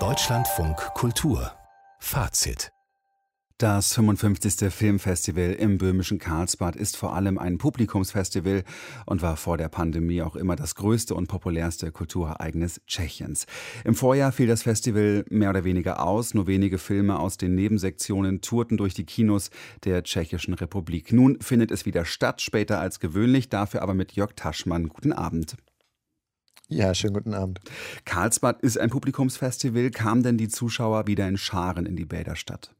Deutschlandfunk Kultur Fazit das 55. Filmfestival im böhmischen Karlsbad ist vor allem ein Publikumsfestival und war vor der Pandemie auch immer das größte und populärste Kulturereignis Tschechiens. Im Vorjahr fiel das Festival mehr oder weniger aus. Nur wenige Filme aus den Nebensektionen tourten durch die Kinos der Tschechischen Republik. Nun findet es wieder statt, später als gewöhnlich, dafür aber mit Jörg Taschmann. Guten Abend. Ja, schönen guten Abend. Karlsbad ist ein Publikumsfestival. Kamen denn die Zuschauer wieder in Scharen in die Bäderstadt?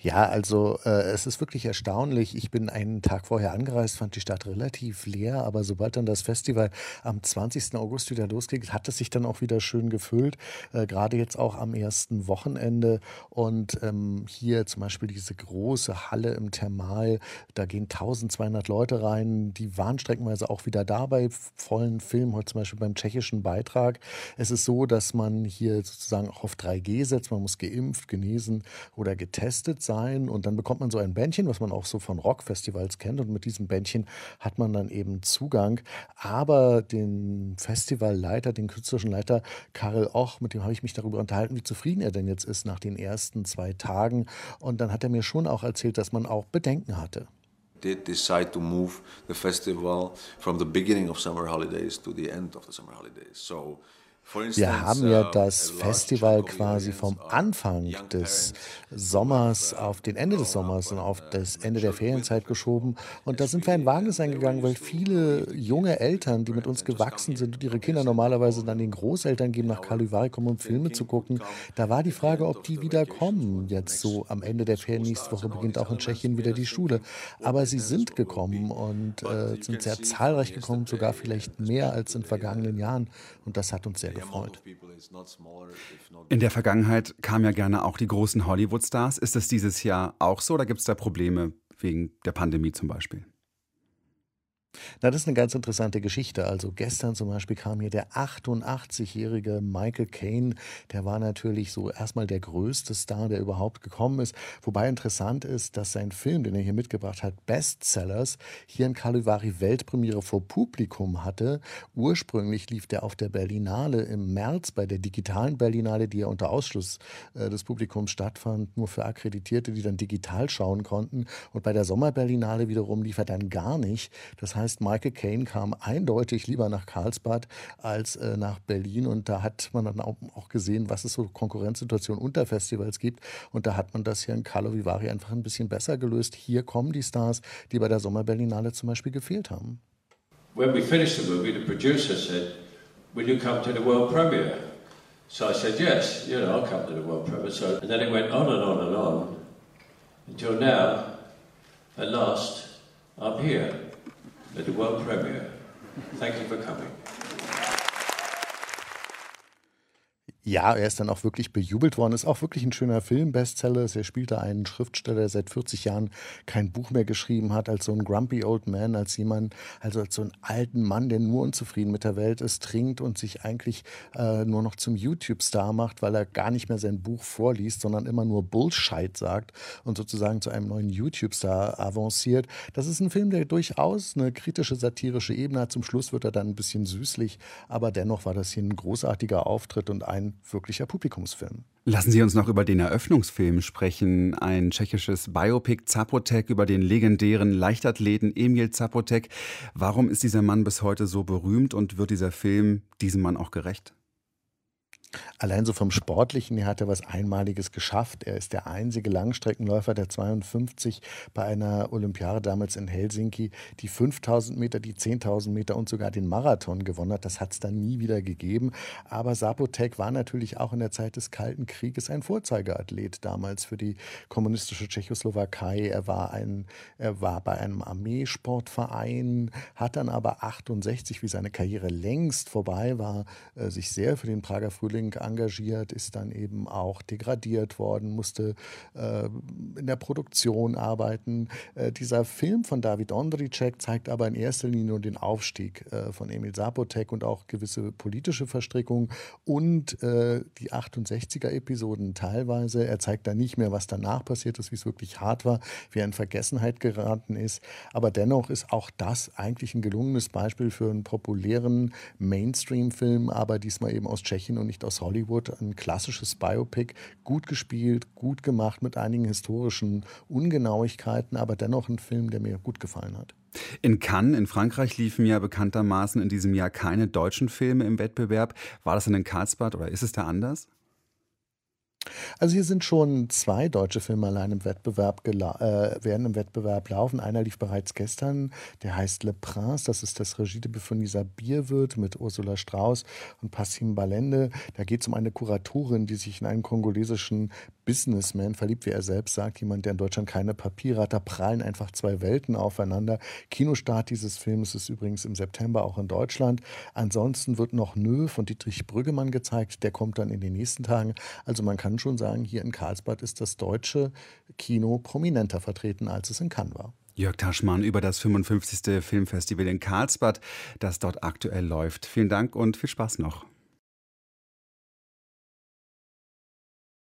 Ja, also äh, es ist wirklich erstaunlich. Ich bin einen Tag vorher angereist, fand die Stadt relativ leer, aber sobald dann das Festival am 20. August wieder losgeht, hat es sich dann auch wieder schön gefüllt. Äh, Gerade jetzt auch am ersten Wochenende. Und ähm, hier zum Beispiel diese große Halle im Thermal, da gehen 1200 Leute rein. Die waren streckenweise auch wieder da bei vollen Filmen, heute zum Beispiel beim tschechischen Beitrag. Es ist so, dass man hier sozusagen auch auf 3G setzt. Man muss geimpft, genesen oder getestet sein und dann bekommt man so ein Bändchen, was man auch so von Rockfestivals kennt und mit diesem Bändchen hat man dann eben Zugang. Aber den Festivalleiter, den künstlerischen Leiter Karel Och, mit dem habe ich mich darüber unterhalten, wie zufrieden er denn jetzt ist nach den ersten zwei Tagen. Und dann hat er mir schon auch erzählt, dass man auch Bedenken hatte did decide to move the festival from the beginning of summer holidays to the end of the summer holidays. So wir haben ja das Festival quasi vom Anfang des Sommers auf den Ende des Sommers und auf das Ende der Ferienzeit geschoben. Und da sind wir ein Wagnis eingegangen, weil viele junge Eltern, die mit uns gewachsen sind und ihre Kinder normalerweise dann den Großeltern geben, nach Kaluvari kommen, um Filme zu gucken. Da war die Frage, ob die wieder kommen. Jetzt so am Ende der Ferien, nächste Woche beginnt auch in Tschechien wieder die Schule. Aber sie sind gekommen und äh, sind sehr zahlreich gekommen, sogar vielleicht mehr als in vergangenen Jahren. Und das hat uns sehr gefreut. In der Vergangenheit kamen ja gerne auch die großen Hollywood-Stars. Ist es dieses Jahr auch so oder gibt es da Probleme wegen der Pandemie zum Beispiel? Na, das ist eine ganz interessante Geschichte. Also gestern zum Beispiel kam hier der 88-jährige Michael Caine. Der war natürlich so erstmal der größte Star, der überhaupt gekommen ist. Wobei interessant ist, dass sein Film, den er hier mitgebracht hat, Bestsellers, hier in Caluvari Weltpremiere vor Publikum hatte. Ursprünglich lief der auf der Berlinale im März bei der digitalen Berlinale, die ja unter Ausschluss äh, des Publikums stattfand, nur für Akkreditierte, die dann digital schauen konnten. Und bei der Sommerberlinale wiederum lief er dann gar nicht. Das heißt, heißt, Michael Caine kam eindeutig lieber nach Karlsbad als äh, nach Berlin. Und da hat man dann auch, auch, gesehen, was es so Konkurrenzsituationen unter Festivals gibt. Und da hat man das hier in Carlo Vivari einfach ein bisschen besser gelöst. Hier kommen die Stars, die bei der Sommerberlinale zum Beispiel gefehlt haben. When we finished the movie, the producer said, will you come to the world premiere? So I said, yes, you know, I'll come to the world premiere. So, and then it went on and on and on until now, at last, I'm here at the world premiere. Thank you for coming. Ja, er ist dann auch wirklich bejubelt worden. Ist auch wirklich ein schöner Film, Bestseller. Er spielt da einen Schriftsteller, der seit 40 Jahren kein Buch mehr geschrieben hat, als so ein grumpy old man, als jemand, also als so einen alten Mann, der nur unzufrieden mit der Welt ist, trinkt und sich eigentlich äh, nur noch zum YouTube-Star macht, weil er gar nicht mehr sein Buch vorliest, sondern immer nur Bullshit sagt und sozusagen zu einem neuen YouTube-Star avanciert. Das ist ein Film, der durchaus eine kritische, satirische Ebene hat. Zum Schluss wird er dann ein bisschen süßlich, aber dennoch war das hier ein großartiger Auftritt und ein wirklicher Publikumsfilm. Lassen Sie uns noch über den Eröffnungsfilm sprechen. Ein tschechisches Biopic Zapotek über den legendären Leichtathleten Emil Zapotek. Warum ist dieser Mann bis heute so berühmt und wird dieser Film diesem Mann auch gerecht? Allein so vom Sportlichen her hat er was Einmaliges geschafft. Er ist der einzige Langstreckenläufer der 52 bei einer Olympiade damals in Helsinki, die 5000 Meter, die 10.000 Meter und sogar den Marathon gewonnen hat. Das hat es dann nie wieder gegeben. Aber Sapotek war natürlich auch in der Zeit des Kalten Krieges ein Vorzeigeathlet damals für die kommunistische Tschechoslowakei. Er war, ein, er war bei einem Armeesportverein, hat dann aber 68, wie seine Karriere längst vorbei war, äh, sich sehr für den Prager Frühling Häftling engagiert, ist dann eben auch degradiert worden, musste äh, in der Produktion arbeiten. Äh, dieser Film von David Ondricek zeigt aber in erster Linie nur den Aufstieg äh, von Emil Sapotek und auch gewisse politische Verstrickungen und äh, die 68er-Episoden teilweise. Er zeigt da nicht mehr, was danach passiert ist, wie es wirklich hart war, wie er in Vergessenheit geraten ist. Aber dennoch ist auch das eigentlich ein gelungenes Beispiel für einen populären Mainstream-Film, aber diesmal eben aus Tschechien und nicht aus Hollywood. Ein klassisches Biopic, gut gespielt, gut gemacht mit einigen historischen Ungenauigkeiten, aber dennoch ein Film, der mir gut gefallen hat. In Cannes in Frankreich liefen ja bekanntermaßen in diesem Jahr keine deutschen Filme im Wettbewerb. War das denn in Karlsbad oder ist es da anders? Also hier sind schon zwei deutsche Filme allein im Wettbewerb äh, werden im Wettbewerb laufen. Einer lief bereits gestern, der heißt Le Prince. Das ist das Regiedebüt von Lisa Bierwirt mit Ursula Strauß und Passim Balende. Da geht es um eine Kuratorin, die sich in einen kongolesischen Businessman verliebt, wie er selbst sagt, jemand, der in Deutschland keine Papiere hat. Da prallen einfach zwei Welten aufeinander. Kinostart dieses Films ist übrigens im September auch in Deutschland. Ansonsten wird noch Nö von Dietrich Brüggemann gezeigt. Der kommt dann in den nächsten Tagen. Also man kann schon sagen, hier in Karlsbad ist das deutsche Kino prominenter vertreten, als es in Cannes war. Jörg Taschmann über das 55. Filmfestival in Karlsbad, das dort aktuell läuft. Vielen Dank und viel Spaß noch.